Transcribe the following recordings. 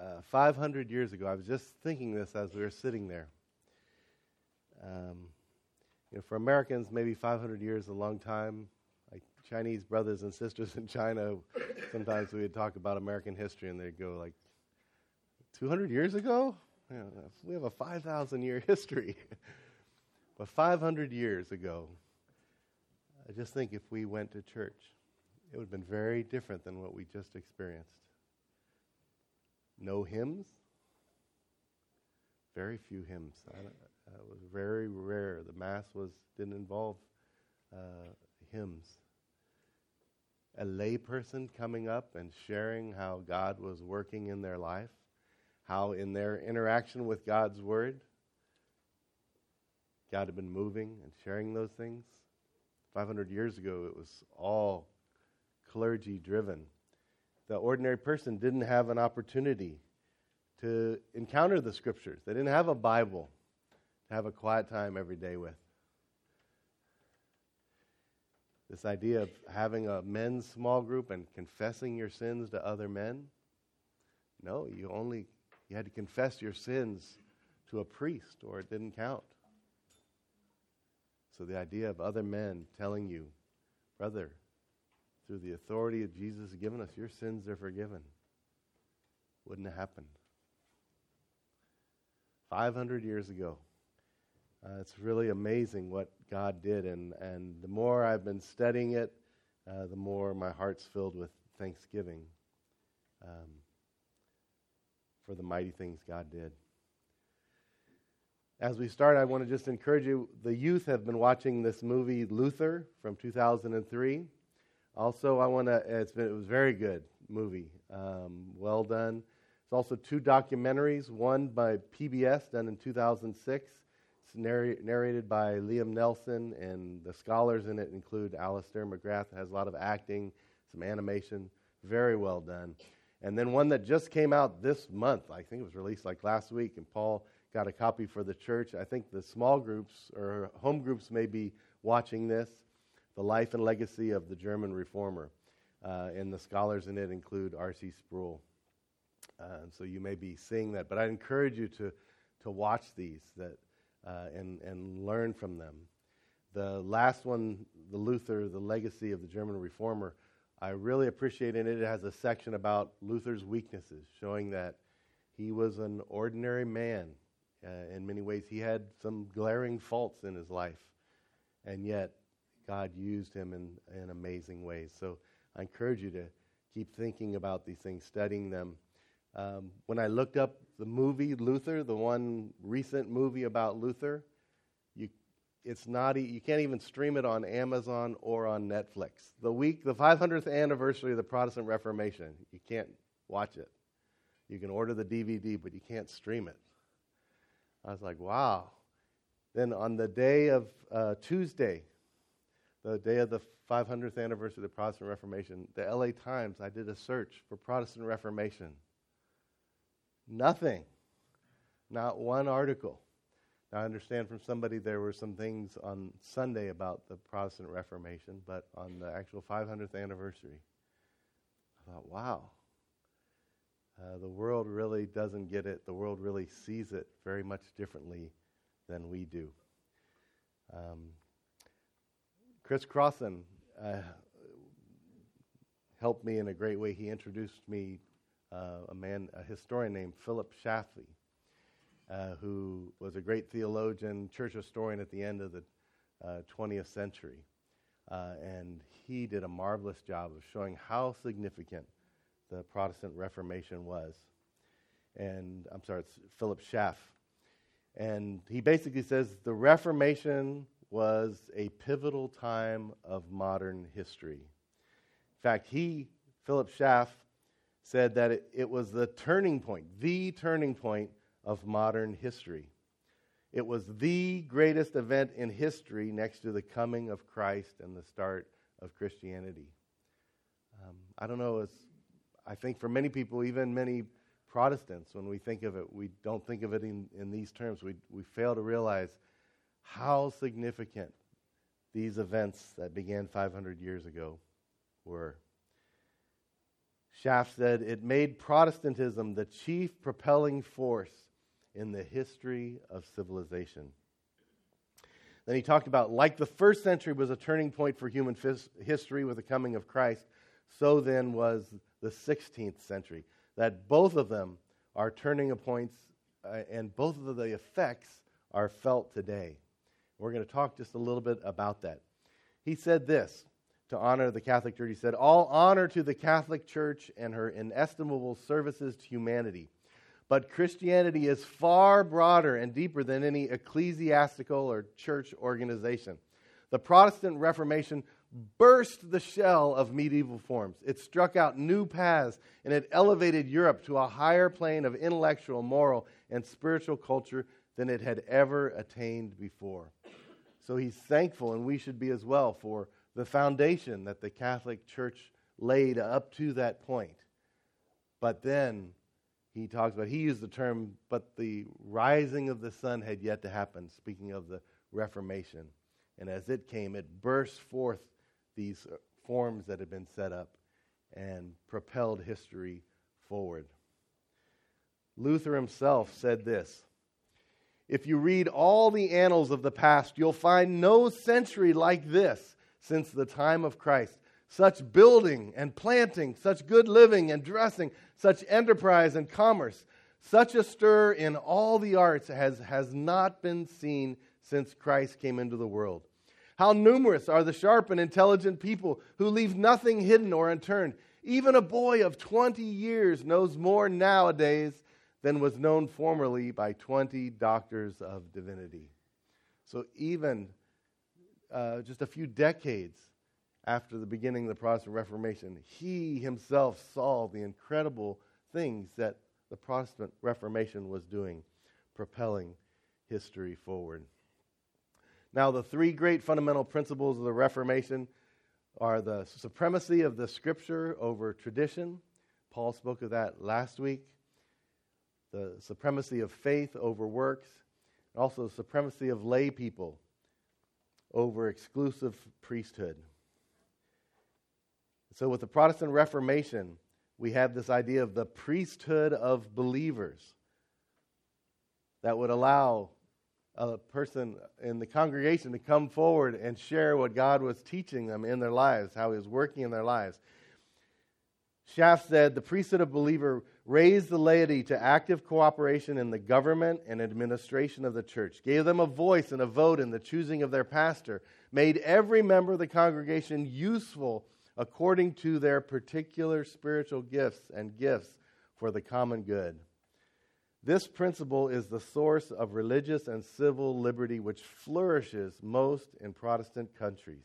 uh, 500 years ago, I was just thinking this as we were sitting there. Um, you know, for Americans, maybe 500 years is a long time. Like Chinese brothers and sisters in China, sometimes we would talk about American history and they'd go like, 200 years ago? Yeah, we have a 5,000 year history. but 500 years ago, I just think if we went to church, it would have been very different than what we just experienced. No hymns, very few hymns. It was very rare. The mass was didn't involve uh, hymns. A layperson coming up and sharing how God was working in their life, how in their interaction with God's word, God had been moving and sharing those things. 500 years ago, it was all clergy driven. The ordinary person didn't have an opportunity to encounter the scriptures, they didn't have a Bible to have a quiet time every day with. This idea of having a men's small group and confessing your sins to other men. No, you only you had to confess your sins to a priest or it didn't count. So the idea of other men telling you, brother, through the authority that Jesus given us, your sins are forgiven. Wouldn't have happened. 500 years ago. Uh, it's really amazing what God did. And, and the more I've been studying it, uh, the more my heart's filled with thanksgiving um, for the mighty things God did. As we start, I want to just encourage you. The youth have been watching this movie, Luther, from 2003. Also, I want to, it's been, it was very good movie, um, well done. It's also two documentaries, one by PBS done in 2006. It's narr- narrated by Liam Neeson, and the scholars in it include Alister McGrath, has a lot of acting, some animation, very well done. And then one that just came out this month, I think it was released like last week, and Paul got a copy for the church. I think the small groups or home groups may be watching this The Life and Legacy of the German Reformer. Uh, and the scholars in it include R.C. Sproul. Uh, so you may be seeing that. But I encourage you to, to watch these that, uh, and, and learn from them. The last one, the Luther, the legacy of the German reformer, I really appreciate in it. It has a section about Luther's weaknesses, showing that he was an ordinary man. Uh, in many ways, he had some glaring faults in his life, and yet God used him in, in amazing ways. So I encourage you to keep thinking about these things, studying them. Um, when I looked up the movie Luther, the one recent movie about Luther, you, it's not, you can't even stream it on Amazon or on Netflix. The week, the 500th anniversary of the Protestant Reformation, you can't watch it. You can order the DVD, but you can't stream it. I was like, wow. Then on the day of uh, Tuesday, the day of the 500th anniversary of the Protestant Reformation, the LA Times, I did a search for Protestant Reformation. Nothing. Not one article. Now, I understand from somebody there were some things on Sunday about the Protestant Reformation, but on the actual 500th anniversary, I thought, wow, uh, the world really doesn't get it. The world really sees it very much differently than we do. Um, Chris Crossan uh, helped me in a great way. He introduced me uh, a man, a historian named Philip Schaffey, uh, who was a great theologian, church historian at the end of the 20th uh, century. Uh, and he did a marvelous job of showing how significant the Protestant Reformation was. And I'm sorry, it's Philip Schaff. And he basically says the Reformation was a pivotal time of modern history. In fact, he, Philip Schaff, said that it, it was the turning point, the turning point of modern history. It was the greatest event in history next to the coming of Christ and the start of Christianity. Um, I don't know, I think for many people, even many Protestants, when we think of it, we don't think of it in, in these terms. We, we fail to realize how significant these events that began 500 years ago were. Schaff said it made Protestantism the chief propelling force in the history of civilization. Then he talked about, like the first century was a turning point for human history with the coming of Christ, so then was the 16th century. That both of them are turning points, uh, and both of the effects are felt today. We're going to talk just a little bit about that. He said this to honor the Catholic Church. He said, All honor to the Catholic Church and her inestimable services to humanity. But Christianity is far broader and deeper than any ecclesiastical or church organization. The Protestant Reformation burst the shell of medieval forms. It struck out new paths and it elevated Europe to a higher plane of intellectual, moral, and spiritual culture than it had ever attained before. So he's thankful, and we should be as well, for the foundation that the Catholic Church laid up to that point. But then he talks about, he used the term, but the rising of the sun had yet to happen, speaking of the Reformation. And as it came, it burst forth these forms that had been set up and propelled history forward. Luther himself said this If you read all the annals of the past, you'll find no century like this since the time of Christ. Such building and planting, such good living and dressing, such enterprise and commerce, such a stir in all the arts has, has not been seen since Christ came into the world. How numerous are the sharp and intelligent people who leave nothing hidden or unturned. Even a boy of 20 years knows more nowadays than was known formerly by 20 doctors of divinity. So, even uh, just a few decades after the beginning of the Protestant Reformation, he himself saw the incredible things that the Protestant Reformation was doing, propelling history forward. Now, the three great fundamental principles of the Reformation are the supremacy of the Scripture over tradition. Paul spoke of that last week. The supremacy of faith over works. and Also, the supremacy of lay people over exclusive priesthood. So, with the Protestant Reformation, we have this idea of the priesthood of believers that would allow a person in the congregation to come forward and share what God was teaching them in their lives, how He was working in their lives. Schaff said the priesthood of believer raised the laity to active cooperation in the government and administration of the church, gave them a voice and a vote in the choosing of their pastor, made every member of the congregation useful according to their particular spiritual gifts and gifts for the common good. This principle is the source of religious and civil liberty which flourishes most in Protestant countries.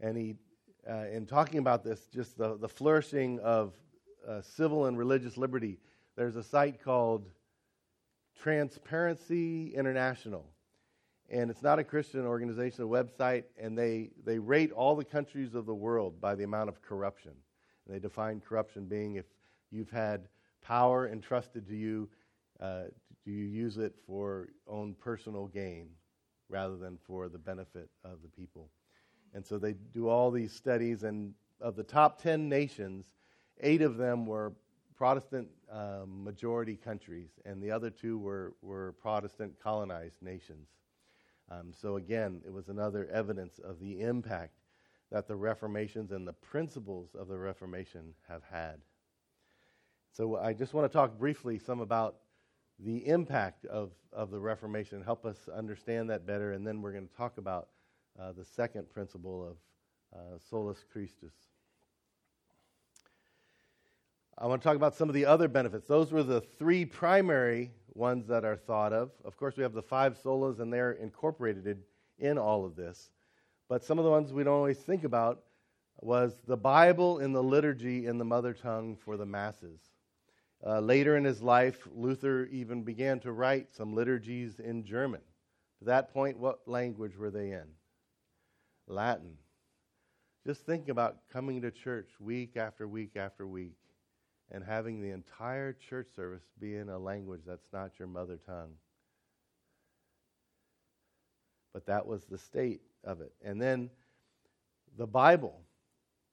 And he uh, in talking about this, just the, the flourishing of uh, civil and religious liberty, there's a site called Transparency International. And it's not a Christian organization, a website, and they, they rate all the countries of the world by the amount of corruption. And they define corruption being if you've had power entrusted to you, uh, do you use it for own personal gain rather than for the benefit of the people? And so they do all these studies, and of the top 10 nations, eight of them were Protestant um, majority countries, and the other two were, were Protestant colonized nations. Um, so again, it was another evidence of the impact that the Reformations and the principles of the Reformation have had. So I just want to talk briefly some about the impact of, of the Reformation, help us understand that better, and then we're going to talk about uh, the second principle of uh, solus Christus. I want to talk about some of the other benefits. Those were the three primary ones that are thought of. Of course, we have the five solas, and they're incorporated in all of this. But some of the ones we don't always think about was the Bible in the liturgy in the mother tongue for the masses. Uh, later in his life, Luther even began to write some liturgies in German. To that point, what language were they in? Latin. Just think about coming to church week after week after week and having the entire church service be in a language that's not your mother tongue. But that was the state of it. And then the Bible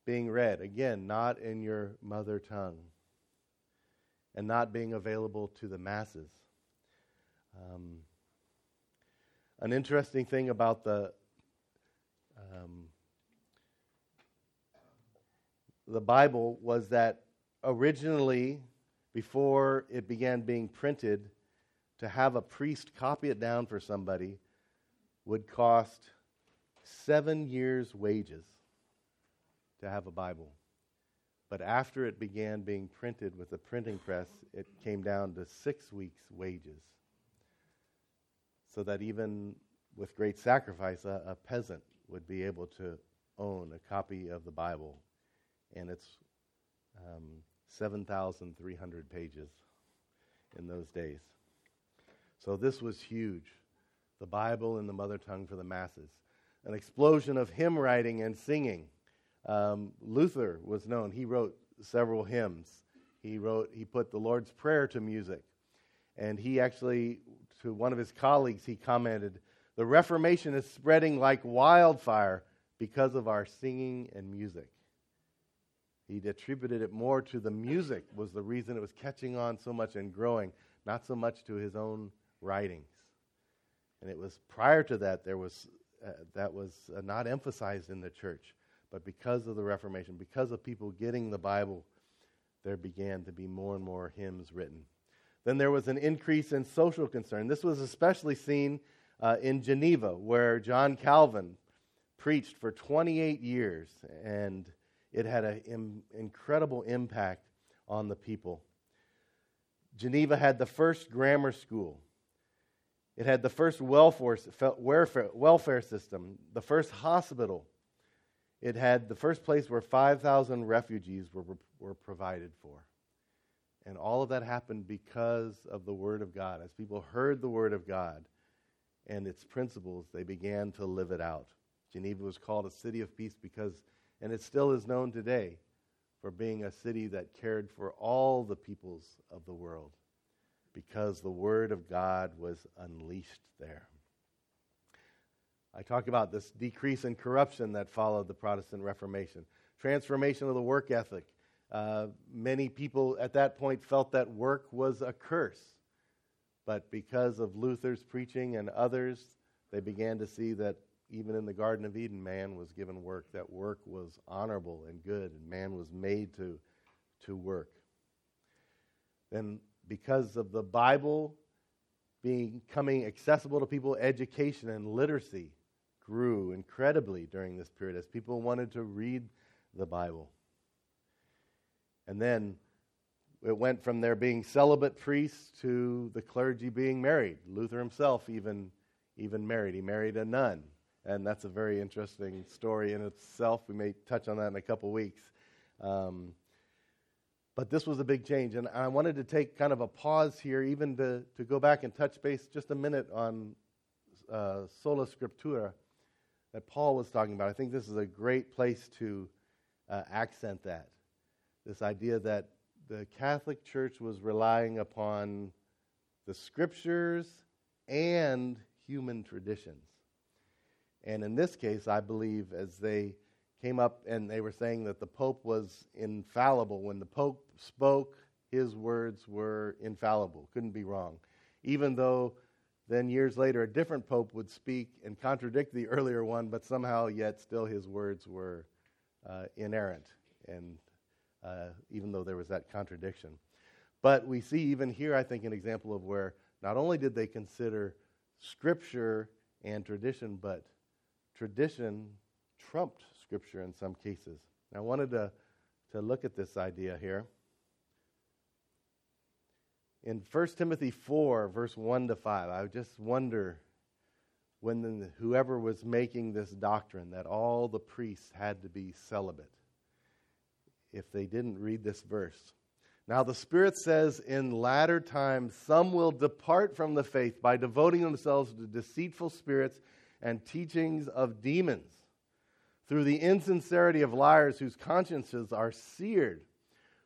being read. Again, not in your mother tongue and not being available to the masses. Um, an interesting thing about the um, the Bible was that originally, before it began being printed, to have a priest copy it down for somebody would cost seven years' wages to have a Bible. But after it began being printed with the printing press, it came down to six weeks' wages. So that even with great sacrifice, a, a peasant would be able to own a copy of the Bible. And it's um, 7,300 pages in those days. So this was huge. The Bible in the mother tongue for the masses. An explosion of hymn writing and singing. Um, Luther was known. He wrote several hymns. He wrote. He put the Lord's Prayer to music, and he actually, to one of his colleagues, he commented, "The Reformation is spreading like wildfire because of our singing and music." He attributed it more to the music was the reason it was catching on so much and growing, not so much to his own writings. And it was prior to that there was uh, that was uh, not emphasized in the church. But because of the Reformation, because of people getting the Bible, there began to be more and more hymns written. Then there was an increase in social concern. This was especially seen uh, in Geneva, where John Calvin preached for 28 years, and it had an Im- incredible impact on the people. Geneva had the first grammar school. It had the first welfare, welfare system, the first hospital, it had the first place where 5,000 refugees were, were provided for. And all of that happened because of the Word of God. As people heard the Word of God and its principles, they began to live it out. Geneva was called a city of peace because, and it still is known today, for being a city that cared for all the peoples of the world because the Word of God was unleashed there. I talk about this decrease in corruption that followed the Protestant Reformation, transformation of the work ethic. Uh, many people at that point felt that work was a curse. But because of Luther's preaching and others, they began to see that even in the Garden of Eden, man was given work, that work was honorable and good, and man was made to, to work. Then, because of the Bible becoming accessible to people, education and literacy grew incredibly during this period as people wanted to read the Bible. And then it went from there being celibate priests to the clergy being married. Luther himself even, even married. He married a nun. And that's a very interesting story in itself. We may touch on that in a couple weeks. Um, but this was a big change. And I wanted to take kind of a pause here, even to, to go back and touch base just a minute on uh, Sola Scriptura that Paul was talking about. I think this is a great place to uh, accent that. This idea that the Catholic Church was relying upon the scriptures and human traditions. And in this case, I believe as they came up and they were saying that the Pope was infallible, when the Pope spoke, his words were infallible, couldn't be wrong. Even though then, years later, a different pope would speak and contradict the earlier one, but somehow, yet, still his words were uh, inerrant, and uh, even though there was that contradiction. But we see even here, I think, an example of where not only did they consider scripture and tradition, but tradition trumped scripture in some cases. I wanted to, to look at this idea here in 1 Timothy 4, verse 1 to 5, I just wonder when the, whoever was making this doctrine that all the priests had to be celibate, if they didn't read this verse. Now, the Spirit says in latter times, some will depart from the faith by devoting themselves to deceitful spirits and teachings of demons, through the insincerity of liars whose consciences are seared,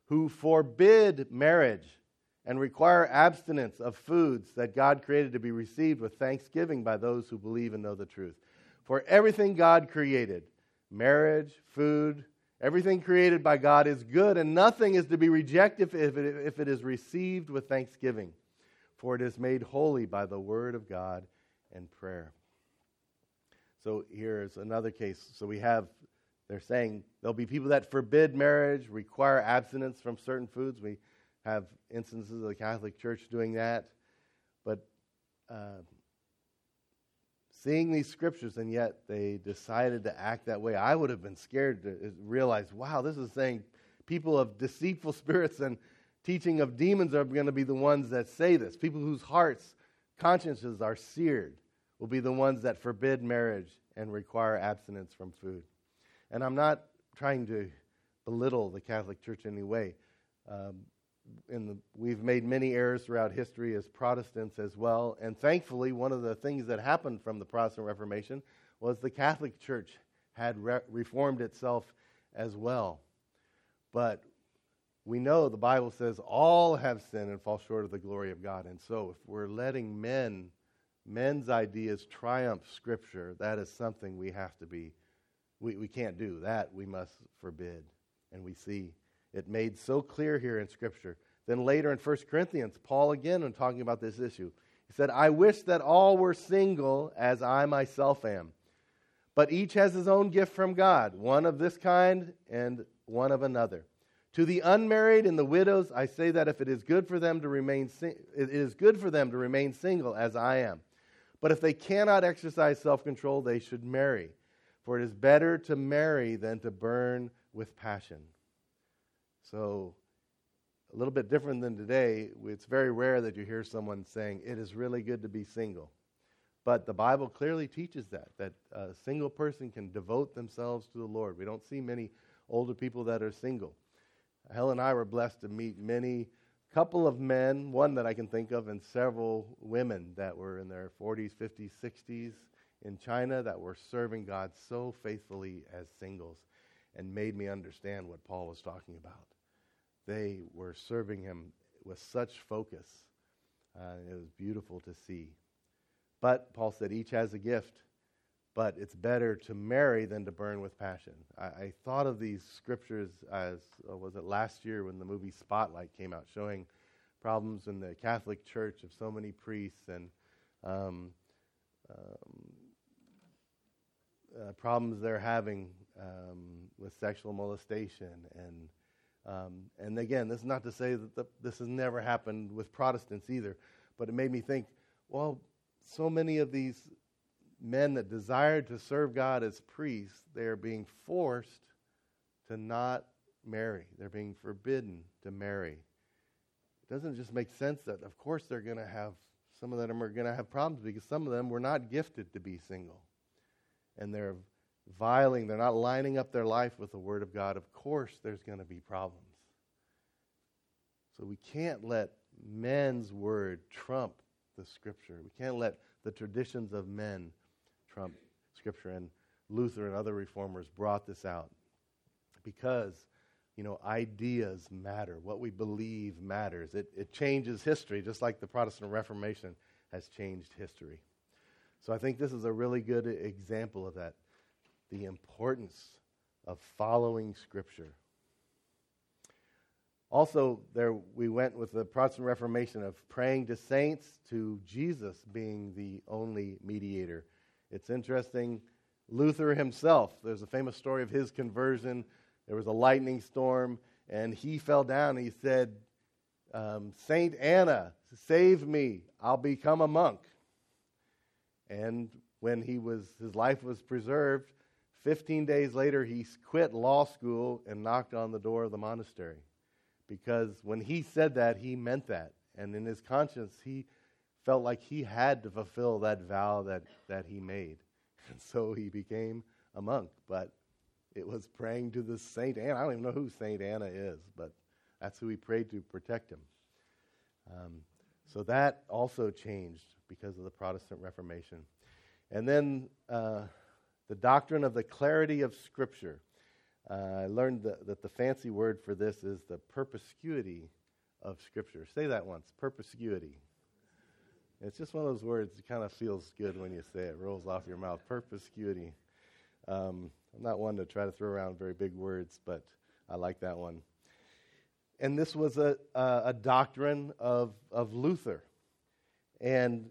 who forbid marriage and require abstinence of foods that God created to be received with thanksgiving by those who believe and know the truth. For everything God created, marriage, food, Everything created by God is good, and nothing is to be rejected if it, if it is received with thanksgiving, for it is made holy by the word of God and prayer. So here's another case. So we have, they're saying there'll be people that forbid marriage, require abstinence from certain foods. We have instances of the Catholic Church doing that. But uh, seeing these scriptures, and yet they decided to act that way. I would have been scared to realize, wow, this is saying people of deceitful spirits and teaching of demons are going to be the ones that say this. People whose hearts, consciences are seared will be the ones that forbid marriage and require abstinence from food. And I'm not trying to belittle the Catholic Church in any way. Um, the, we've made many errors throughout history as Protestants as well. And thankfully, one of the things that happened from the Protestant Reformation was the Catholic Church had re- reformed itself as well. But we know the Bible says all have sinned and fall short of the glory of God. And so if we're letting men, men's ideas triumph Scripture, that is something we have to be, we, we can't do. That we must forbid. And we see it made so clear here in Scripture. Then later in 1 Corinthians, Paul again, when talking about this issue, he said, I wish that all were single as I myself am. But each has his own gift from God, one of this kind and one of another. To the unmarried and the widows, I say that if it is good for them to remain, it is good for them to remain single as I am. But if they cannot exercise self control, they should marry. For it is better to marry than to burn with passion. So, a little bit different than today, it's very rare that you hear someone saying, It is really good to be single. But the Bible clearly teaches that, that a single person can devote themselves to the Lord. We don't see many older people that are single. Helen and I were blessed to meet many couple of men, one that I can think of, and several women that were in their 40s, 50s, 60s in China that were serving God so faithfully as singles and made me understand what Paul was talking about they were serving him with such focus. Uh, it was beautiful to see. But Paul said, each has a gift, but it's better to marry than to burn with passion. I, I thought of these scriptures as, uh, was it last year when the movie Spotlight came out, showing problems in the Catholic Church of so many priests and um, um, uh, problems they're having um, with sexual molestation and um, and again, this is not to say that the, this has never happened with Protestants either, but it made me think well, so many of these men that desired to serve God as priests, they are being forced to not marry. They're being forbidden to marry. It doesn't just make sense that, of course, they're going to have, some of them are going to have problems because some of them were not gifted to be single. And they're violating, they're not lining up their life with the Word of God, of course there's going to be problems. So we can't let men's word trump the Scripture. We can't let the traditions of men trump Scripture. And Luther and other reformers brought this out because, you know, ideas matter. What we believe matters. It, it changes history, just like the Protestant Reformation has changed history. So I think this is a really good example of that the importance of following Scripture. Also, there we went with the Protestant Reformation of praying to saints to Jesus being the only mediator. It's interesting. Luther himself, there's a famous story of his conversion. There was a lightning storm, and he fell down. He said, um, Saint Anna, save me. I'll become a monk. And when he was, his life was preserved, 15 days later, he quit law school and knocked on the door of the monastery. Because when he said that, he meant that. And in his conscience, he felt like he had to fulfill that vow that, that he made. And so he became a monk. But it was praying to the Saint Anna. I don't even know who Saint Anna is, but that's who he prayed to protect him. Um, so that also changed because of the Protestant Reformation. And then. Uh, the doctrine of the clarity of Scripture. Uh, I learned that, the fancy word for this is the perspicuity of Scripture. Say that once perspicuity. It's just one of those words that kind of feels good when you say it, rolls off your mouth. Perspicuity. Um, I'm not one to try to throw around very big words, but I like that one. And this was a, a, a doctrine of, of Luther. And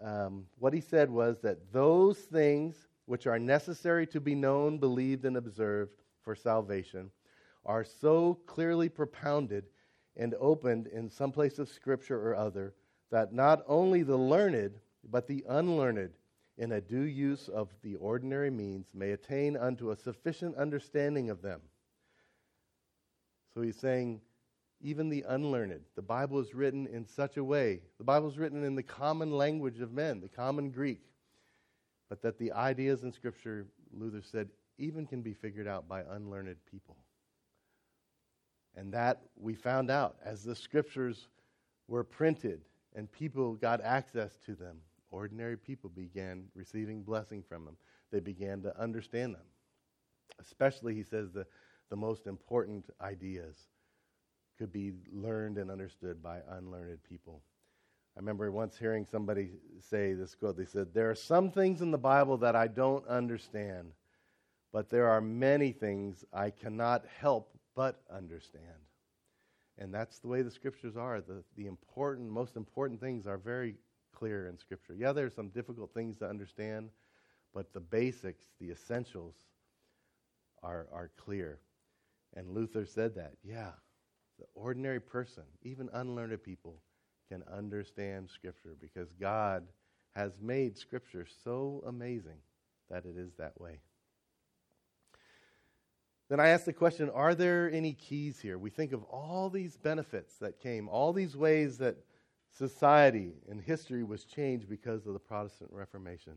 um, what he said was that those things which are necessary to be known, believed, and observed for salvation are so clearly propounded and opened in some place of Scripture or other that not only the learned, but the unlearned, in a due use of the ordinary means, may attain unto a sufficient understanding of them. So he's saying, even the unlearned. The Bible is written in such a way. The Bible is written in the common language of men, the common Greek. But that the ideas in Scripture, Luther said, even can be figured out by unlearned people. And that we found out as the Scriptures were printed and people got access to them. Ordinary people began receiving blessing from them. They began to understand them. Especially, he says, the, the most important ideas could be learned and understood by unlearned people. I remember once hearing somebody say this quote. They said, There are some things in the Bible that I don't understand, but there are many things I cannot help but understand. And that's the way the scriptures are. The, the important, most important things are very clear in Scripture. Yeah, there are some difficult things to understand, but the basics, the essentials, are, are clear. And Luther said that. Yeah, the ordinary person, even unlearned people, can understand Scripture because God has made Scripture so amazing that it is that way. Then I ask the question Are there any keys here? We think of all these benefits that came, all these ways that society and history was changed because of the Protestant Reformation.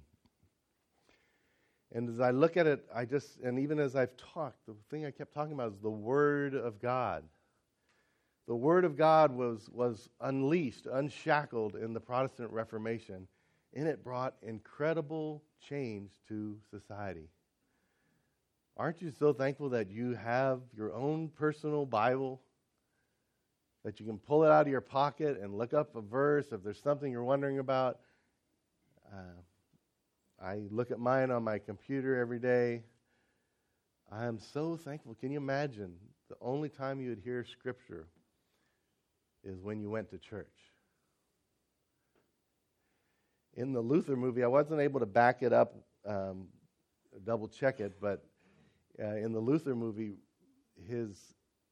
And as I look at it, I just, and even as I've talked, the thing I kept talking about is the Word of God. The Word of God was, was unleashed, unshackled in the Protestant Reformation, and it brought incredible change to society. Aren't you so thankful that you have your own personal Bible? That you can pull it out of your pocket and look up a verse if there's something you're wondering about. Uh, I look at mine on my computer every day. I am so thankful. Can you imagine the only time you would hear Scripture is when you went to church. In the Luther movie, I wasn't able to back it up, um, double check it, but uh, in the Luther movie, his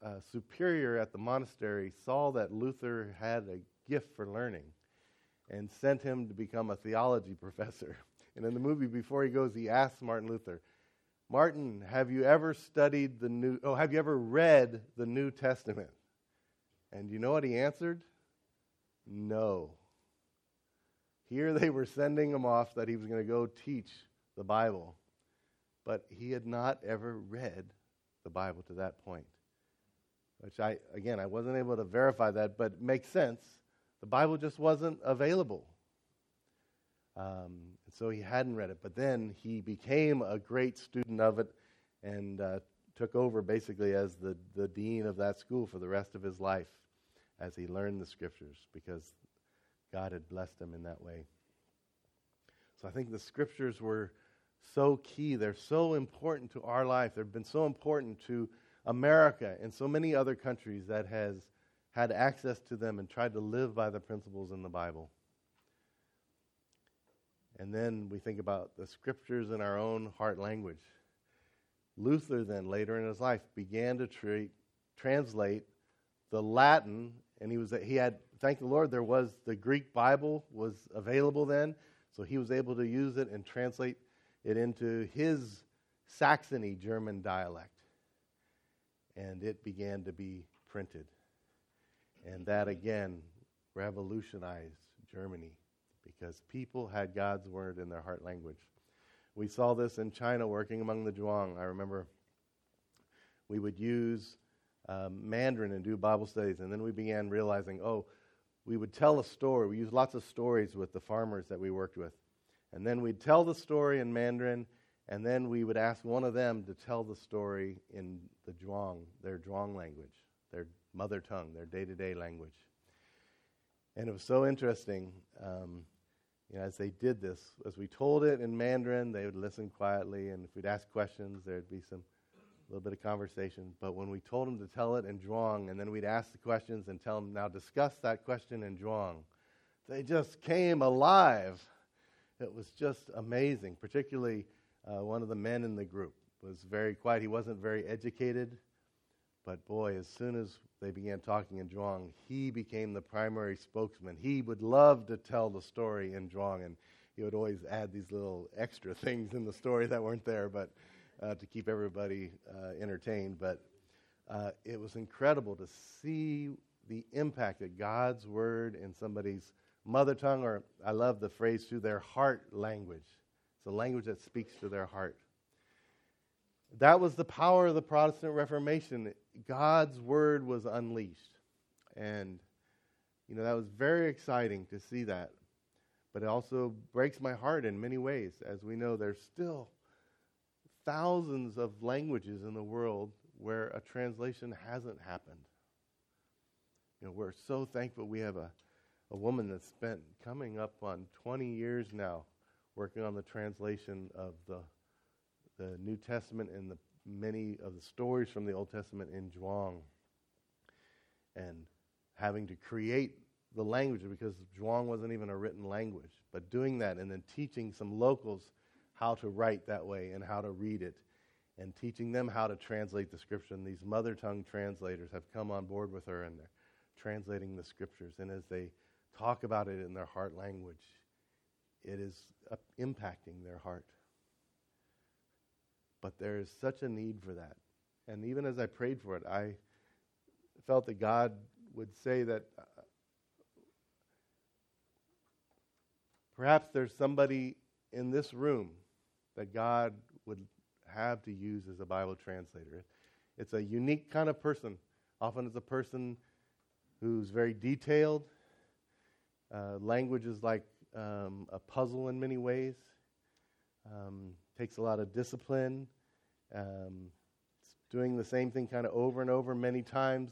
uh, superior at the monastery saw that Luther had a gift for learning and sent him to become a theology professor. And in the movie, before he goes, he asks Martin Luther, Martin, have you ever studied the New, oh, have you ever read the New Testament? And you know what he answered? No. Here they were sending him off that he was going to go teach the Bible. But he had not ever read the Bible to that point. Which I, again, I wasn't able to verify that, but makes sense. The Bible just wasn't available. Um, so he hadn't read it. But then he became a great student of it and uh, took over basically as the, the dean of that school for the rest of his life as he learned the scriptures because God had blessed him in that way. So I think the scriptures were so key. They're so important to our life. They've been so important to America and so many other countries that has had access to them and tried to live by the principles in the Bible. And then we think about the scriptures in our own heart language. Luther then, later in his life, began to treat, translate the Latin, and he was he had thank the Lord there was the Greek Bible was available then, so he was able to use it and translate it into his Saxony German dialect, and it began to be printed, and that again revolutionized Germany because people had God's word in their heart language. We saw this in China working among the Zhuang. I remember we would use um, Mandarin and do Bible studies, and then we began realizing, oh, we would tell a story. We used lots of stories with the farmers that we worked with. And then we'd tell the story in Mandarin, and then we would ask one of them to tell the story in the Zhuang, their Zhuang language, their mother tongue, their day to day language. And it was so interesting. Um, you know, as they did this, as we told it in Mandarin, they would listen quietly, and if we'd ask questions, there'd be some little bit of conversation. But when we told them to tell it in Zhuang, and then we'd ask the questions and tell them, now discuss that question in Zhuang, they just came alive. It was just amazing. Particularly, uh, one of the men in the group was very quiet. He wasn't very educated, but boy, as soon as they began talking in Zhuang, he became the primary spokesman. He would love to tell the story in Zhuang, and he would always add these little extra things in the story that weren't there, but uh, to keep everybody uh, entertained. But uh, it was incredible to see the impact that God's word in somebody's mother tongue, or I love the phrase through their heart language. It's a language that speaks to their heart. That was the power of the Protestant Reformation. God's word was unleashed. And, you know, that was very exciting to see that. But it also breaks my heart in many ways. As we know, there's still thousands of languages in the world where a translation hasn't happened. You know, we're so thankful we have a, a woman that's spent coming up on 20 years now working on the translation of the, the New Testament and the many of the stories from the Old Testament in Zhuang and having to create the language because Zhuang wasn't even a written language. But doing that and then teaching some locals how to write that way and how to read it and teaching them how to translate the scripture. And these mother tongue translators have come on board with her and they're translating the scriptures. And as they talk about it in their heart language, it is uh, impacting their heart. But there is such a need for that. And even as I prayed for it, I felt that God would say that uh, perhaps there's somebody in this room that God would have to use as a Bible translator. It's a unique kind of person. Often it's a person who's very detailed. Uh, language is like um, a puzzle in many ways. Um, takes a lot of discipline. Um, doing the same thing kind of over and over many times,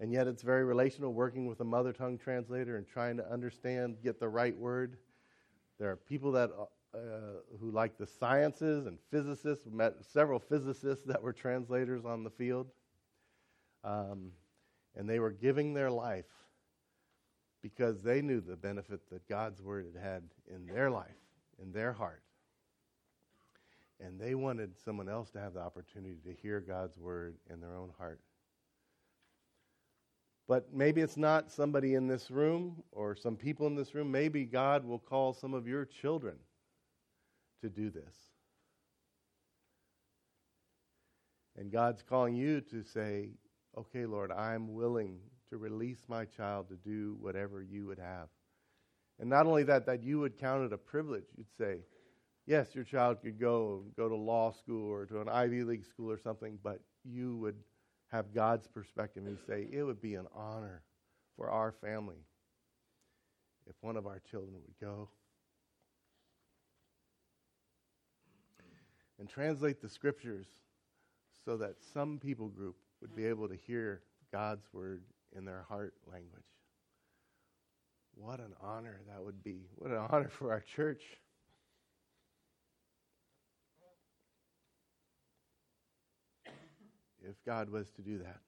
and yet it's very relational, working with a mother tongue translator and trying to understand, get the right word. There are people that uh, who like the sciences and physicists. We met several physicists that were translators on the field. Um, and they were giving their life because they knew the benefit that God's word had had in their life, in their heart. And they wanted someone else to have the opportunity to hear God's word in their own heart. But maybe it's not somebody in this room or some people in this room. Maybe God will call some of your children to do this. And God's calling you to say, okay, Lord, I'm willing to release my child to do whatever you would have. And not only that, that you would count it a privilege. You'd say, yes, your child could go go to law school or to an Ivy League school or something, but you would have God's perspective and say, it would be an honor for our family if one of our children would go and translate the scriptures so that some people group would be able to hear God's word in their heart language. What an honor that would be. What an honor for our church. If God was to do that.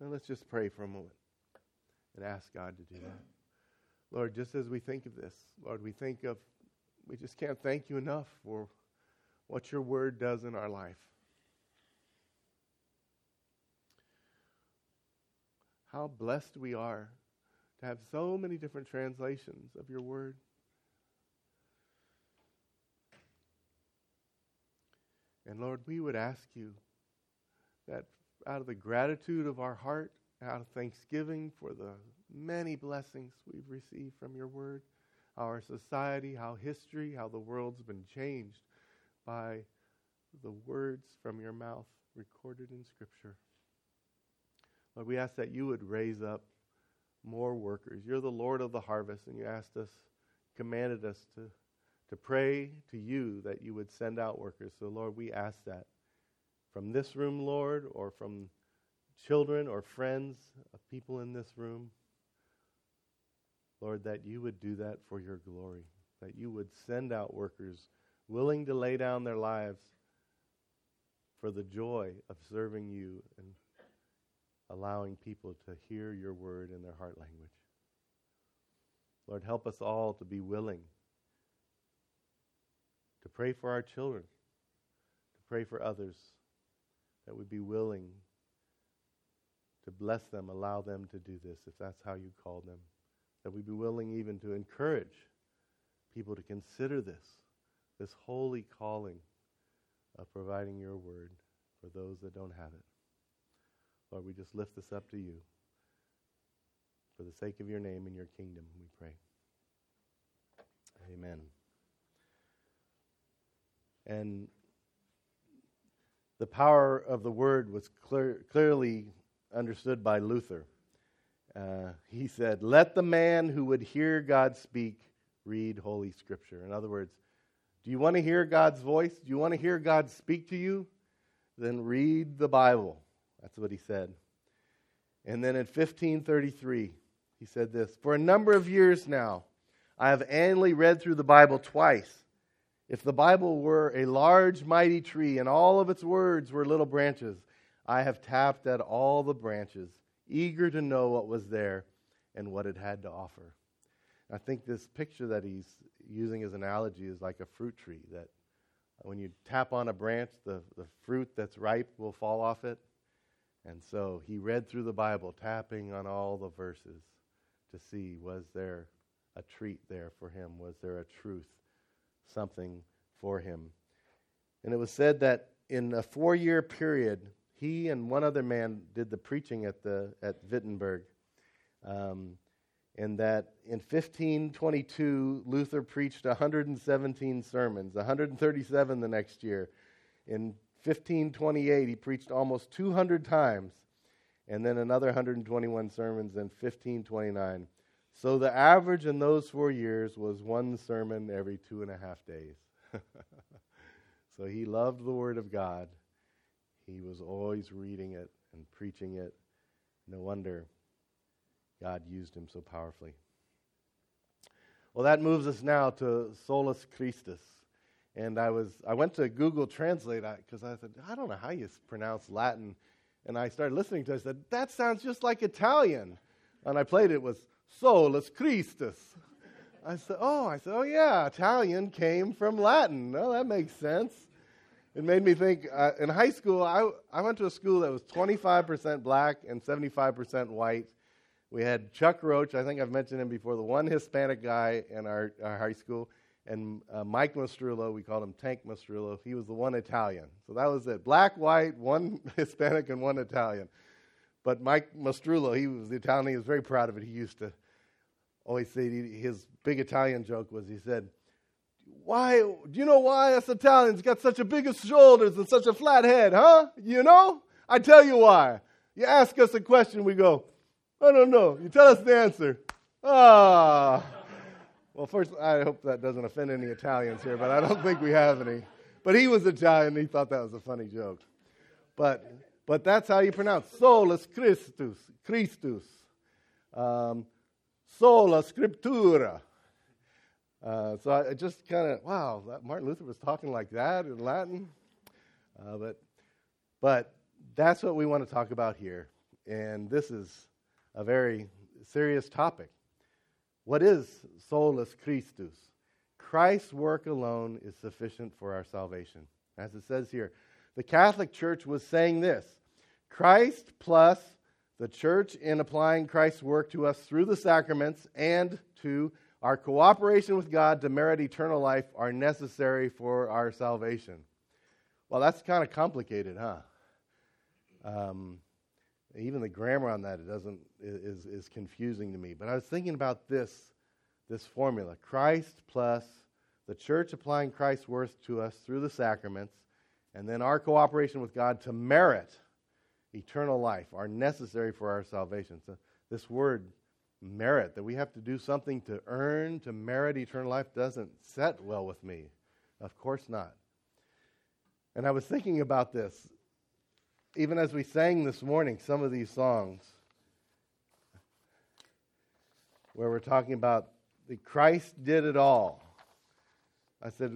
Now let's just pray for a moment and ask God to do that. Lord, just as we think of this, Lord, we think of we just can't thank you enough for what your word does in our life. How blessed we are to have so many different translations of your word. And Lord, we would ask you that out of the gratitude of our heart, out of thanksgiving for the many blessings we've received from your word, our society, how history, how the world's been changed by the words from your mouth recorded in Scripture. Lord, we ask that you would raise up more workers. You're the Lord of the harvest, and you asked us, commanded us to, to pray to you that you would send out workers. So, Lord, we ask that from this room, Lord, or from children or friends of people in this room. Lord, that you would do that for your glory, that you would send out workers willing to lay down their lives for the joy of serving you and allowing people to hear your word in their heart language. Lord, help us all to be willing to pray for our children, to pray for others, that we be willing to bless them, allow them to do this if that's how you call them, that we'd be willing even to encourage people to consider this, this holy calling of providing your word for those that don't have it. Lord, we just lift this up to you. For the sake of your name and your kingdom, we pray. Amen. And the power of the word was clear, clearly understood by Luther. Uh, he said, Let the man who would hear God speak read Holy Scripture. In other words, do you want to hear God's voice? Do you want to hear God speak to you? Then read the Bible. That's what he said. And then in 1533, he said this For a number of years now, I have annually read through the Bible twice. If the Bible were a large, mighty tree and all of its words were little branches, I have tapped at all the branches, eager to know what was there and what it had to offer. I think this picture that he's using as an analogy is like a fruit tree that when you tap on a branch, the, the fruit that's ripe will fall off it. And so he read through the Bible, tapping on all the verses to see was there a treat there for him? Was there a truth, something for him? And it was said that in a four year period, he and one other man did the preaching at, the, at Wittenberg. Um, and that in 1522, Luther preached 117 sermons, 137 the next year. In 1528, he preached almost 200 times, and then another 121 sermons in 1529. So the average in those four years was one sermon every two and a half days. so he loved the Word of God. He was always reading it and preaching it. No wonder God used him so powerfully. Well, that moves us now to Solus Christus. And I was I went to Google Translate because I said I don't know how you pronounce Latin, and I started listening to it. I said that sounds just like Italian, and I played it was Solus Christus. I said, oh, I said, oh yeah, Italian came from Latin. Oh, that makes sense. It made me think. Uh, in high school, I I went to a school that was 25% black and 75% white. We had Chuck Roach. I think I've mentioned him before. The one Hispanic guy in our, our high school, and uh, Mike Mastrullo. We called him Tank Mastrullo. He was the one Italian. So that was it. Black, white, one Hispanic, and one Italian. But Mike Mastrullo, he was the Italian. He was very proud of it. He used to always say his big Italian joke was he said, "Why? Do you know why us Italians got such a big shoulders and such a flat head, huh? You know? I tell you why. You ask us a question, we go, I don't know. You tell us the answer. Ah." Well, first, I hope that doesn't offend any Italians here, but I don't think we have any. But he was Italian. He thought that was a funny joke. But but that's how you pronounce solus Christus, Christus, um, sola scriptura. Uh, so I just kind of wow, Martin Luther was talking like that in Latin. Uh, but but that's what we want to talk about here, and this is a very serious topic. What is solus Christus? Christ's work alone is sufficient for our salvation. As it says here, the Catholic Church was saying this Christ plus the church in applying Christ's work to us through the sacraments and to our cooperation with God to merit eternal life are necessary for our salvation. Well, that's kind of complicated, huh? Um, even the grammar on that it doesn't is is confusing to me. But I was thinking about this this formula: Christ plus the church applying Christ's worth to us through the sacraments, and then our cooperation with God to merit eternal life are necessary for our salvation. So this word merit, that we have to do something to earn, to merit eternal life, doesn't set well with me. Of course not. And I was thinking about this, even as we sang this morning some of these songs. where we're talking about the Christ did it all. I said,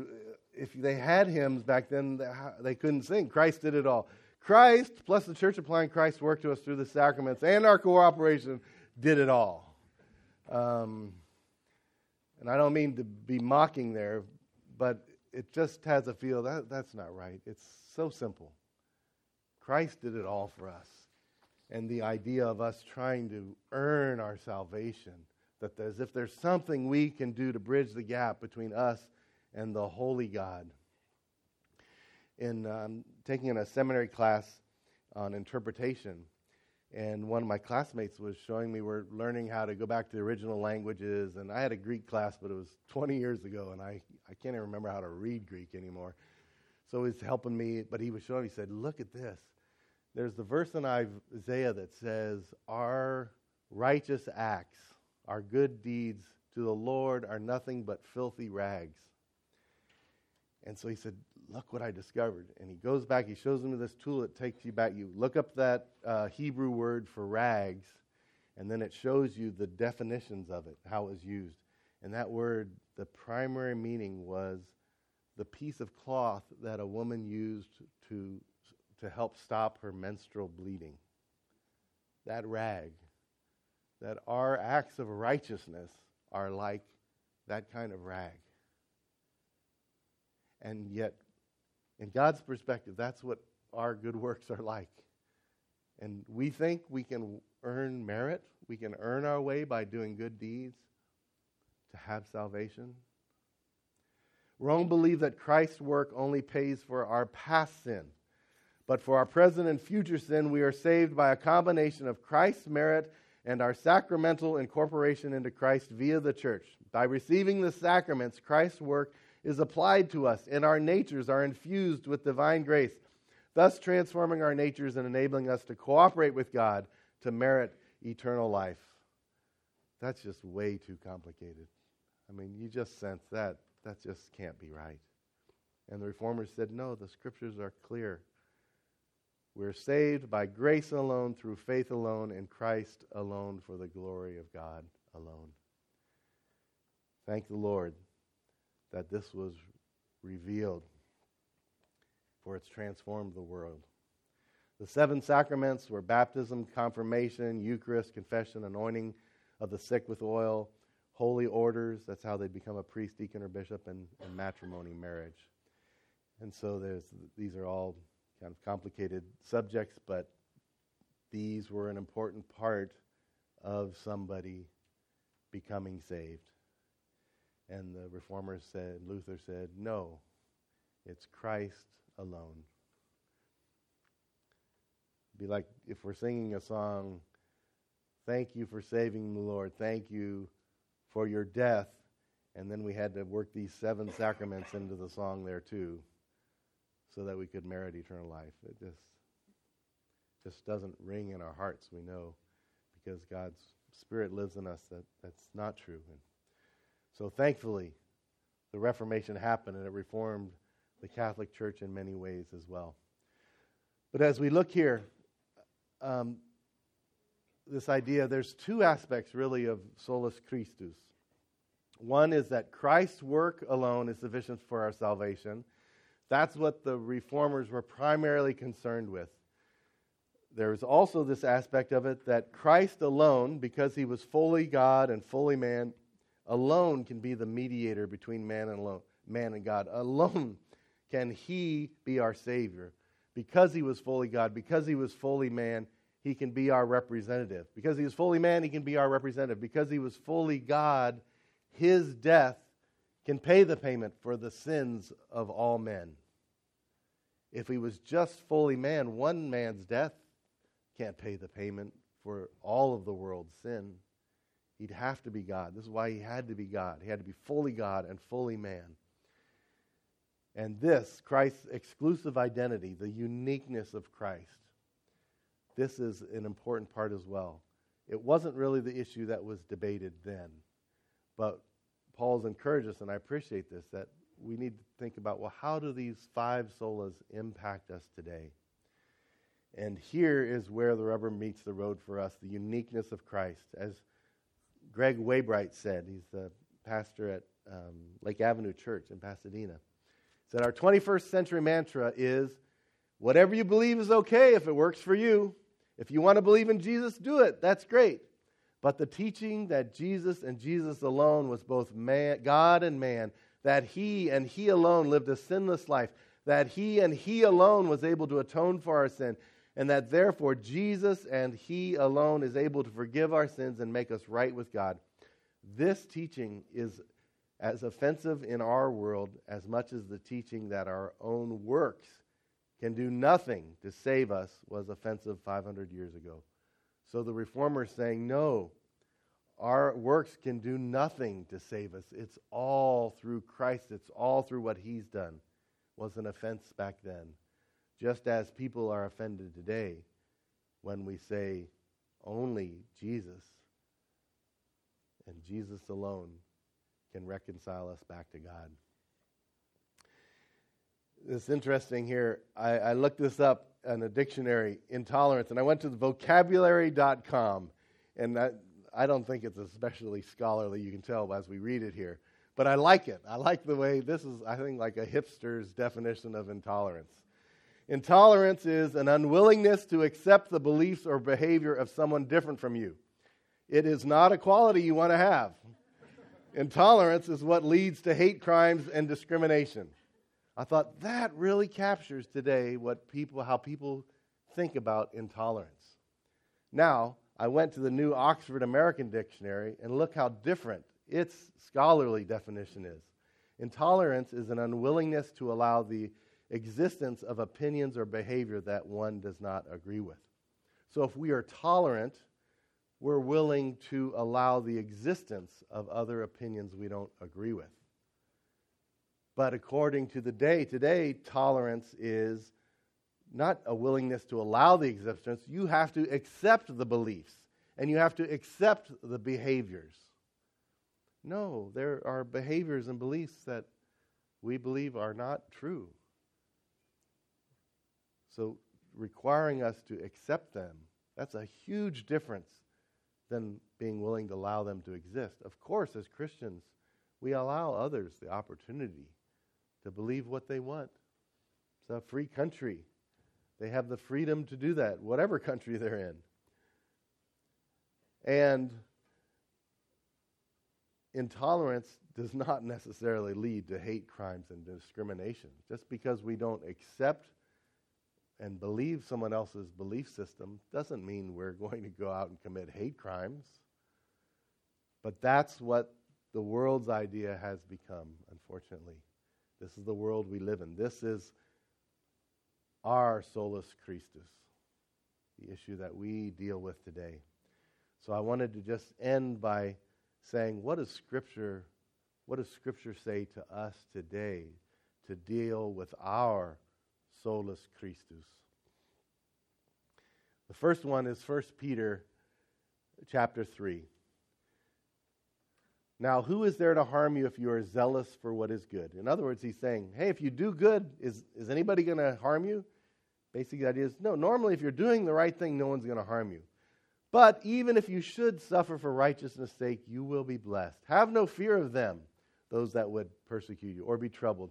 if they had hymns back then, they couldn't sing. Christ did it all. Christ, plus the church applying Christ's work to us through the sacraments and our cooperation, did it all. Um, and I don't mean to be mocking there, but it just has a feel that that's not right. It's so simple. Christ did it all for us. And the idea of us trying to earn our salvation, that as if there's something we can do to bridge the gap between us and the holy God. In um, taking in a seminary class on interpretation, and one of my classmates was showing me we're learning how to go back to the original languages and i had a greek class but it was 20 years ago and i, I can't even remember how to read greek anymore. So he's helping me but he was showing me he said look at this. There's the verse in isaiah that says our righteous acts our good deeds to the lord are nothing but filthy rags and so he said look what I discovered. And he goes back, he shows him this tool that takes you back. You look up that uh, Hebrew word for rags, and then it shows you the definitions of it, how it was used. And that word, the primary meaning was the piece of cloth that a woman used to, to help stop her menstrual bleeding. That rag. That our acts of righteousness are like that kind of rag. And yet, in God's perspective, that's what our good works are like. And we think we can earn merit, we can earn our way by doing good deeds to have salvation. Rome believed that Christ's work only pays for our past sin. But for our present and future sin, we are saved by a combination of Christ's merit and our sacramental incorporation into Christ via the church. By receiving the sacraments, Christ's work is applied to us, and our natures are infused with divine grace, thus transforming our natures and enabling us to cooperate with God to merit eternal life. That's just way too complicated. I mean, you just sense that. That just can't be right. And the reformers said, no, the scriptures are clear. We're saved by grace alone, through faith alone, in Christ alone, for the glory of God alone. Thank the Lord that this was revealed, for it's transformed the world. The seven sacraments were baptism, confirmation, Eucharist, confession, anointing of the sick with oil, holy orders. That's how they become a priest, deacon, or bishop, and, and matrimony, marriage. And so there's, these are all kind of complicated subjects, but these were an important part of somebody becoming saved. And the reformers said, Luther said, no, it's Christ alone. Be like if we're singing a song, thank you for saving the Lord, thank you for your death, and then we had to work these seven sacraments into the song there too, so that we could merit eternal life. It just just doesn't ring in our hearts, we know, because God's Spirit lives in us that that's not true. And so thankfully, the Reformation happened and it reformed the Catholic Church in many ways as well. But as we look here, um, this idea, there's two aspects really of solus Christus. One is that Christ's work alone is sufficient for our salvation. That's what the reformers were primarily concerned with. There's also this aspect of it that Christ alone, because he was fully God and fully man, alone can be the mediator between man and alone, man and God. Alone can he be our savior. Because he was fully God, because he was fully man, he can be our representative. Because he was fully man, he can be our representative. Because he was fully God, his death can pay the payment for the sins of all men. If he was just fully man, one man's death can't pay the payment for all of the world's sin. He'd have to be God. This is why he had to be God. He had to be fully God and fully man. And this, Christ's exclusive identity, the uniqueness of Christ, this is an important part as well. It wasn't really the issue that was debated then. But Paul's encouraged us, and I appreciate this, that we need to think about well, how do these five solas impact us today? And here is where the rubber meets the road for us the uniqueness of Christ. As Greg Waybright said. He's the pastor at um, Lake Avenue Church in Pasadena. Said, Our 21st century mantra is whatever you believe is okay if it works for you. If you want to believe in Jesus, do it. That's great. But the teaching that Jesus and Jesus alone was both man, God and man, that he and he alone lived a sinless life, that he and he alone was able to atone for our sin, and that therefore Jesus and he alone is able to forgive our sins and make us right with God. This teaching is as offensive in our world as much as the teaching that our own works can do nothing to save us was offensive 500 years ago. So the reformers saying, no, our works can do nothing to save us. It's all through Christ, it's all through what He's done, was an offense back then. Just as people are offended today when we say only Jesus and Jesus alone can reconcile us back to God. It's interesting here. I, I looked this up in a dictionary, intolerance, and I went to the vocabulary.com, and I, I don't think it's especially scholarly, you can tell as we read it here. But I like it. I like the way this is, I think, like a hipster's definition of intolerance. Intolerance is an unwillingness to accept the beliefs or behavior of someone different from you. It is not a quality you want to have. Intolerance is what leads to hate crimes and discrimination. I thought that really captures today what people, how people think about intolerance. Now, I went to the new Oxford American Dictionary and look how different its scholarly definition is. Intolerance is an unwillingness to allow the existence of opinions or behavior that one does not agree with. So if we are tolerant, we're willing to allow the existence of other opinions we don't agree with. But according to the day, today, tolerance is not a willingness to allow the existence. You have to accept the beliefs and you have to accept the behaviors. No, there are behaviors and beliefs that we believe are not true. So, requiring us to accept them, that's a huge difference than being willing to allow them to exist. Of course, as Christians, we allow others the opportunity to believe what they want. It's a free country. They have the freedom to do that, whatever country they're in. And intolerance does not necessarily lead to hate crimes and discrimination. Just because we don't accept and believe someone else's belief system doesn't mean we're going to go out and commit hate crimes. But that's what the world's idea has become, unfortunately. This is the world we live in. This is our solus Christus, the issue that we deal with today. So I wanted to just end by saying, what does Scripture, what does Scripture say to us today to deal with our solus Christus. The first one is 1 Peter chapter 3. Now, who is there to harm you if you are zealous for what is good? In other words, he's saying, hey, if you do good, is, is anybody going to harm you? Basically, the idea is no, normally, if you're doing the right thing, no one's going to harm you. But even if you should suffer for righteousness' sake, you will be blessed. Have no fear of them, those that would persecute you, or be troubled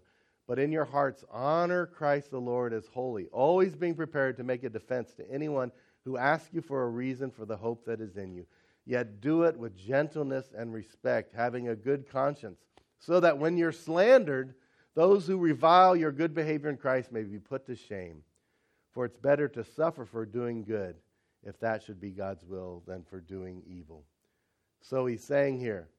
but in your hearts honor Christ the Lord as holy, always being prepared to make a defense to anyone who asks you for a reason for the hope that is in you. Yet do it with gentleness and respect, having a good conscience, so that when you're slandered, those who revile your good behavior in Christ may be put to shame. For it's better to suffer for doing good, if that should be God's will, than for doing evil. So he's saying here,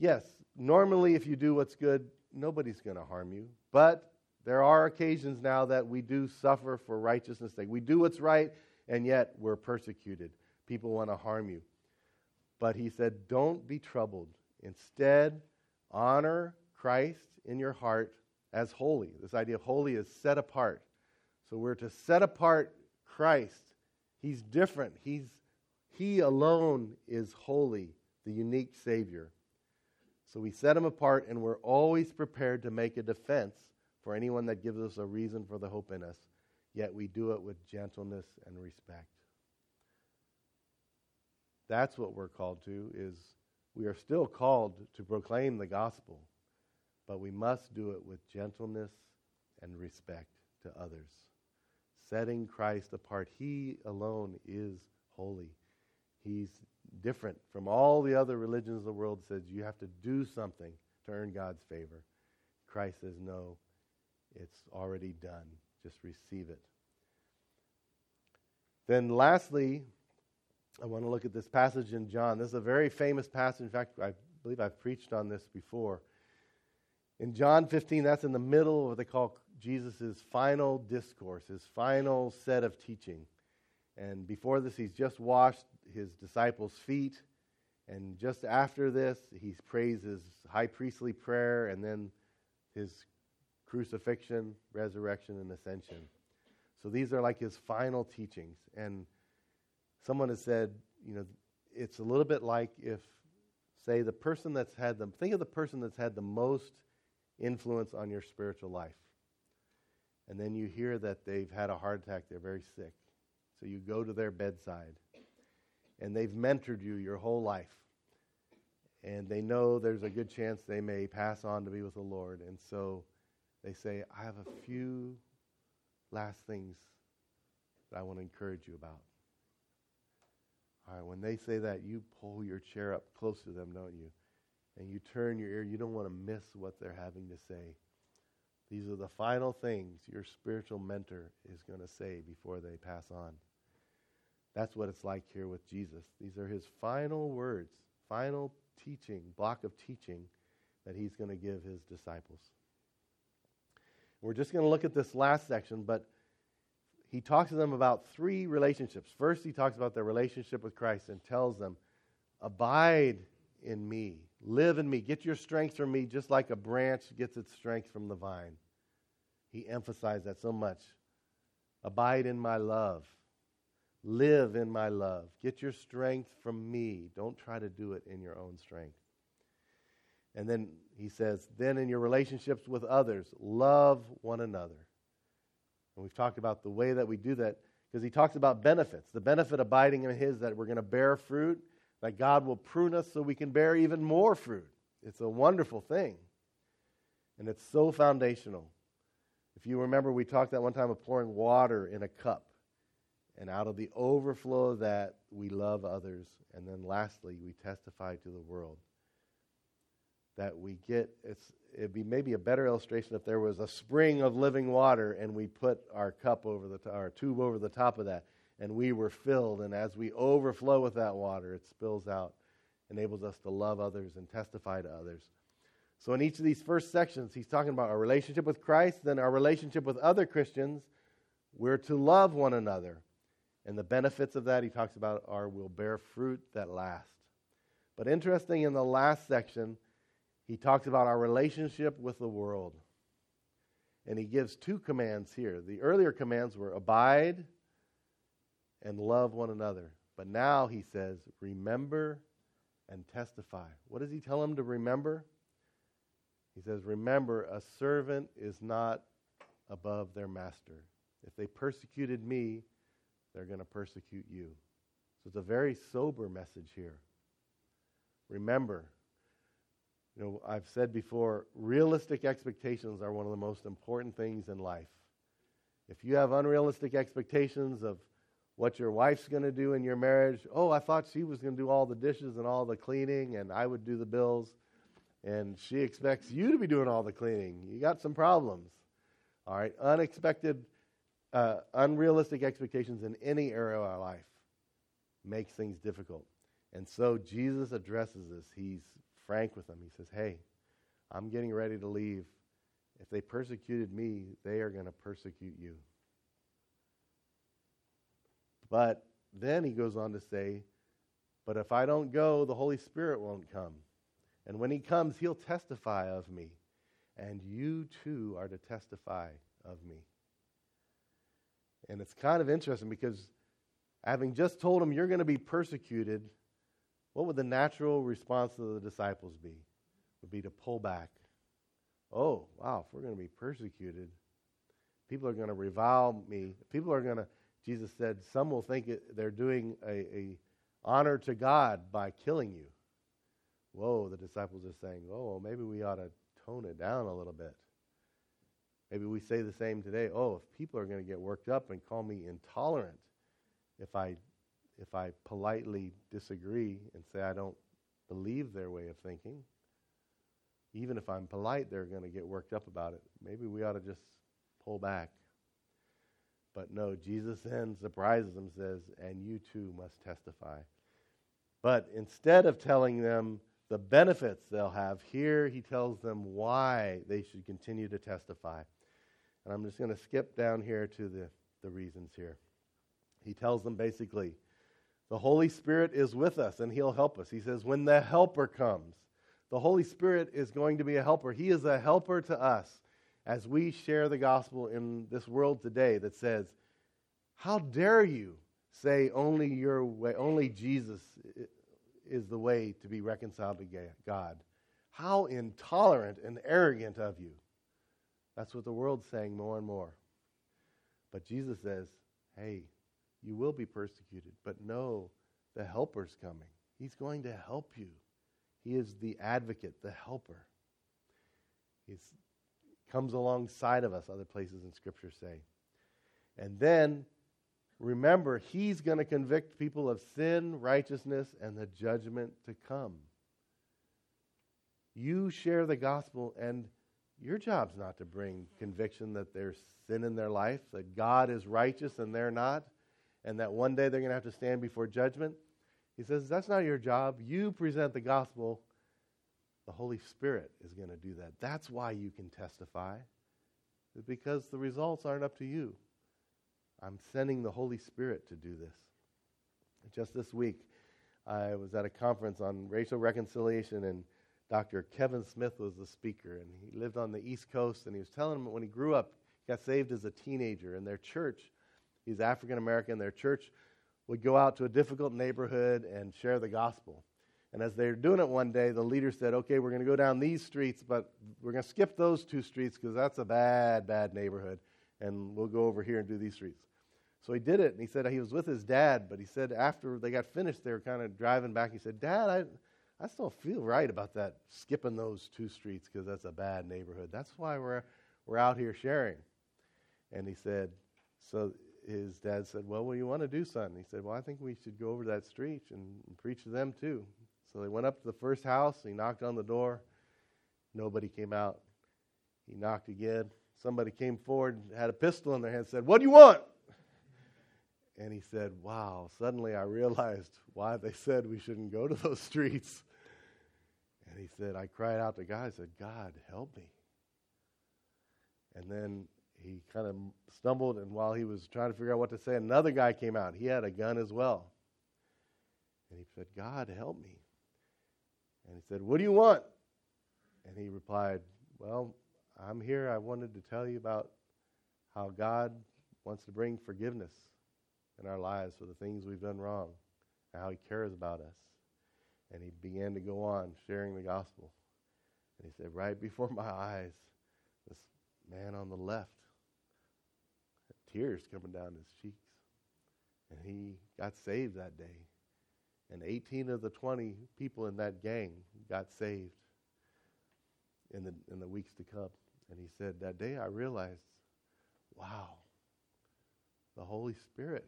yes, normally if you do what's good, nobody's going to harm you. But there are occasions now that we do suffer for righteousness' sake. We do what's right, and yet we're persecuted. People want to harm you. But he said, Don't be troubled. Instead, honor Christ in your heart as holy. This idea of holy is set apart. So we're to set apart Christ. He's different. He's, he alone is holy, the unique Savior. So we set him apart, and we're always prepared to make a defense for anyone that gives us a reason for the hope in us, yet we do it with gentleness and respect. That's what we're called to is we are still called to proclaim the gospel, but we must do it with gentleness and respect to others, setting Christ apart. He alone is holy. He's different from all the other religions of the world says you have to do something to earn God's favor. Christ says no, it's already done. Just receive it. Then lastly, I want to look at this passage in John. This is a very famous passage. In fact, I believe I've preached on this before. In John 15, that's in the middle of what they call Jesus' final discourse, his final set of teaching. And before this, he's just washed his disciples' feet. And just after this, he prays his high priestly prayer and then his crucifixion, resurrection, and ascension. So these are like his final teachings. And someone has said, you know, it's a little bit like if, say, the person that's had them, think of the person that's had the most influence on your spiritual life. And then you hear that they've had a heart attack, they're very sick. So you go to their bedside, and they've mentored you your whole life. And they know there's a good chance they may pass on to be with the Lord. And so they say, I have a few last things that I want to encourage you about. All right, when they say that, you pull your chair up close to them, don't you? And you turn your ear. You don't want to miss what they're having to say. These are the final things your spiritual mentor is going to say before they pass on. That's what it's like here with Jesus. These are his final words, final teaching, block of teaching that he's going to give his disciples. We're just going to look at this last section, but he talks to them about three relationships. First, he talks about their relationship with Christ and tells them, Abide in me, live in me, get your strength from me, just like a branch gets its strength from the vine. He emphasized that so much. Abide in my love. Live in my love. Get your strength from me. Don't try to do it in your own strength. And then he says, then in your relationships with others, love one another. And we've talked about the way that we do that because he talks about benefits. The benefit abiding in his that we're going to bear fruit, that God will prune us so we can bear even more fruit. It's a wonderful thing. And it's so foundational. If you remember, we talked that one time of pouring water in a cup. And out of the overflow of that, we love others. And then lastly, we testify to the world that we get. It's, it'd be maybe a better illustration if there was a spring of living water and we put our cup over the our tube over the top of that and we were filled and as we overflow with that water it spills out enables us to love others and testify to others so in each of these first sections he's talking about our relationship with christ then our relationship with other christians we're to love one another and the benefits of that he talks about are we'll bear fruit that lasts but interesting in the last section he talks about our relationship with the world. And he gives two commands here. The earlier commands were abide and love one another. But now he says, remember and testify. What does he tell them to remember? He says, Remember, a servant is not above their master. If they persecuted me, they're going to persecute you. So it's a very sober message here. Remember, you know, I've said before, realistic expectations are one of the most important things in life. If you have unrealistic expectations of what your wife's going to do in your marriage, oh, I thought she was going to do all the dishes and all the cleaning, and I would do the bills, and she expects you to be doing all the cleaning. You got some problems. All right, unexpected, uh, unrealistic expectations in any area of our life makes things difficult. And so Jesus addresses this. He's frank with them. He says, Hey, I'm getting ready to leave. If they persecuted me, they are going to persecute you. But then he goes on to say, But if I don't go, the Holy Spirit won't come. And when he comes, he'll testify of me. And you too are to testify of me. And it's kind of interesting because having just told him you're going to be persecuted, what would the natural response of the disciples be? Would be to pull back. Oh, wow, if we're going to be persecuted, people are going to revile me. People are going to, Jesus said, some will think they're doing a, a honor to God by killing you. whoa, the disciples are saying, oh, maybe we ought to tone it down a little bit. Maybe we say the same today. Oh, if people are going to get worked up and call me intolerant if I if I politely disagree and say I don't believe their way of thinking, even if I'm polite, they're going to get worked up about it. Maybe we ought to just pull back. But no, Jesus then surprises them, says, and you too must testify. But instead of telling them the benefits they'll have, here he tells them why they should continue to testify. And I'm just going to skip down here to the, the reasons here. He tells them basically, the Holy Spirit is with us and he'll help us. He says, when the helper comes, the Holy Spirit is going to be a helper. He is a helper to us as we share the gospel in this world today that says, How dare you say only your way, only Jesus is the way to be reconciled to God? How intolerant and arrogant of you. That's what the world's saying more and more. But Jesus says, Hey, you will be persecuted, but know the helper's coming. He's going to help you. He is the advocate, the helper. He comes alongside of us, other places in Scripture say. And then remember, He's going to convict people of sin, righteousness, and the judgment to come. You share the gospel, and your job's not to bring conviction that there's sin in their life, that God is righteous and they're not, and that one day they're going to have to stand before judgment. He says, That's not your job. You present the gospel. The Holy Spirit is going to do that. That's why you can testify, because the results aren't up to you. I'm sending the Holy Spirit to do this. Just this week, I was at a conference on racial reconciliation, and Dr. Kevin Smith was the speaker, and he lived on the East Coast, and he was telling them when he grew up, he got saved as a teenager, and their church, he's African American, their church would go out to a difficult neighborhood and share the gospel. And as they were doing it one day, the leader said, Okay, we're going to go down these streets, but we're going to skip those two streets because that's a bad, bad neighborhood. And we'll go over here and do these streets. So he did it, and he said he was with his dad, but he said after they got finished, they were kind of driving back. He said, Dad, I, I still feel right about that, skipping those two streets because that's a bad neighborhood. That's why we're, we're out here sharing. And he said, So his dad said, Well, what do you want to do, son? He said, Well, I think we should go over that street and, and preach to them too. So they went up to the first house. He knocked on the door. Nobody came out. He knocked again. Somebody came forward, had a pistol in their hand, said, What do you want? And he said, Wow, suddenly I realized why they said we shouldn't go to those streets. And he said, I cried out to God. I said, God, help me. And then he kind of stumbled, and while he was trying to figure out what to say, another guy came out. He had a gun as well. And he said, God, help me. And he said, What do you want? And he replied, Well, I'm here. I wanted to tell you about how God wants to bring forgiveness in our lives for the things we've done wrong and how he cares about us. And he began to go on sharing the gospel. And he said, Right before my eyes, this man on the left tears coming down his cheeks. And he got saved that day. And 18 of the 20 people in that gang got saved in the, in the weeks to come. And he said, That day I realized, wow, the Holy Spirit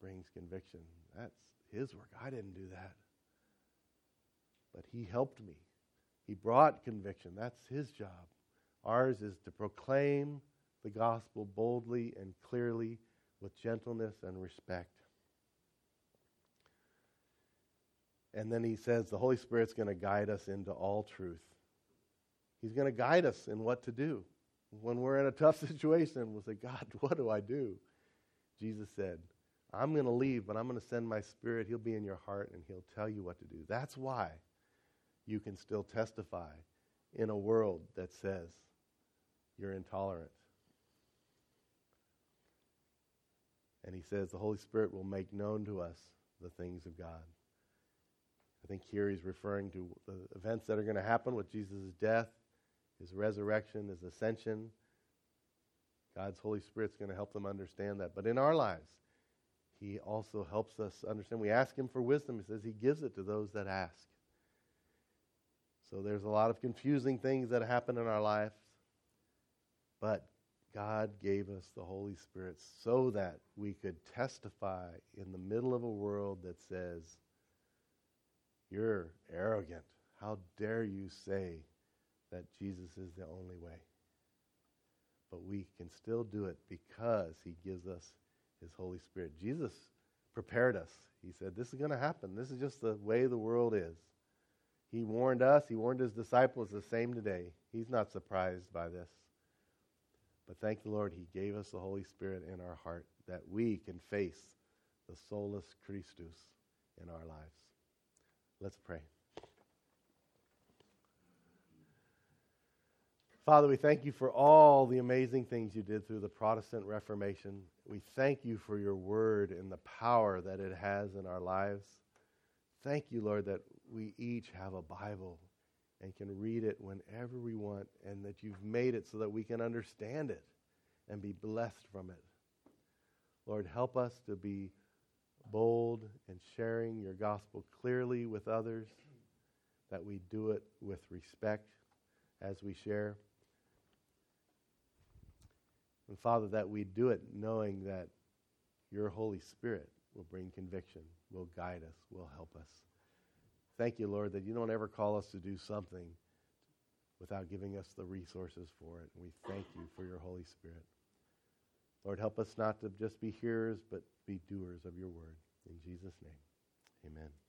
brings conviction. That's his work. I didn't do that. But he helped me. He brought conviction. That's his job. Ours is to proclaim the gospel boldly and clearly with gentleness and respect. And then he says the Holy Spirit's going to guide us into all truth. He's going to guide us in what to do. When we're in a tough situation, we'll say, God, what do I do? Jesus said, I'm going to leave, but I'm going to send my spirit. He'll be in your heart and he'll tell you what to do. That's why you can still testify in a world that says you're intolerant. And he says the Holy Spirit will make known to us the things of God. I think here he's referring to the events that are going to happen with Jesus' death, his resurrection, his ascension. God's Holy Spirit's going to help them understand that. But in our lives, he also helps us understand. We ask him for wisdom. He says he gives it to those that ask. So there's a lot of confusing things that happen in our lives. But God gave us the Holy Spirit so that we could testify in the middle of a world that says, You're arrogant. How dare you say that Jesus is the only way? But we can still do it because He gives us His Holy Spirit. Jesus prepared us. He said, This is going to happen. This is just the way the world is. He warned us, He warned His disciples the same today. He's not surprised by this. But thank the Lord, He gave us the Holy Spirit in our heart that we can face the solus Christus in our lives. Let's pray. Father, we thank you for all the amazing things you did through the Protestant Reformation. We thank you for your word and the power that it has in our lives. Thank you, Lord, that we each have a Bible and can read it whenever we want, and that you've made it so that we can understand it and be blessed from it. Lord, help us to be bold in sharing your gospel clearly with others, that we do it with respect as we share. And Father, that we do it knowing that your Holy Spirit will bring conviction, will guide us, will help us. Thank you, Lord, that you don't ever call us to do something without giving us the resources for it. And we thank you for your Holy Spirit. Lord, help us not to just be hearers, but be doers of your word. In Jesus' name, amen.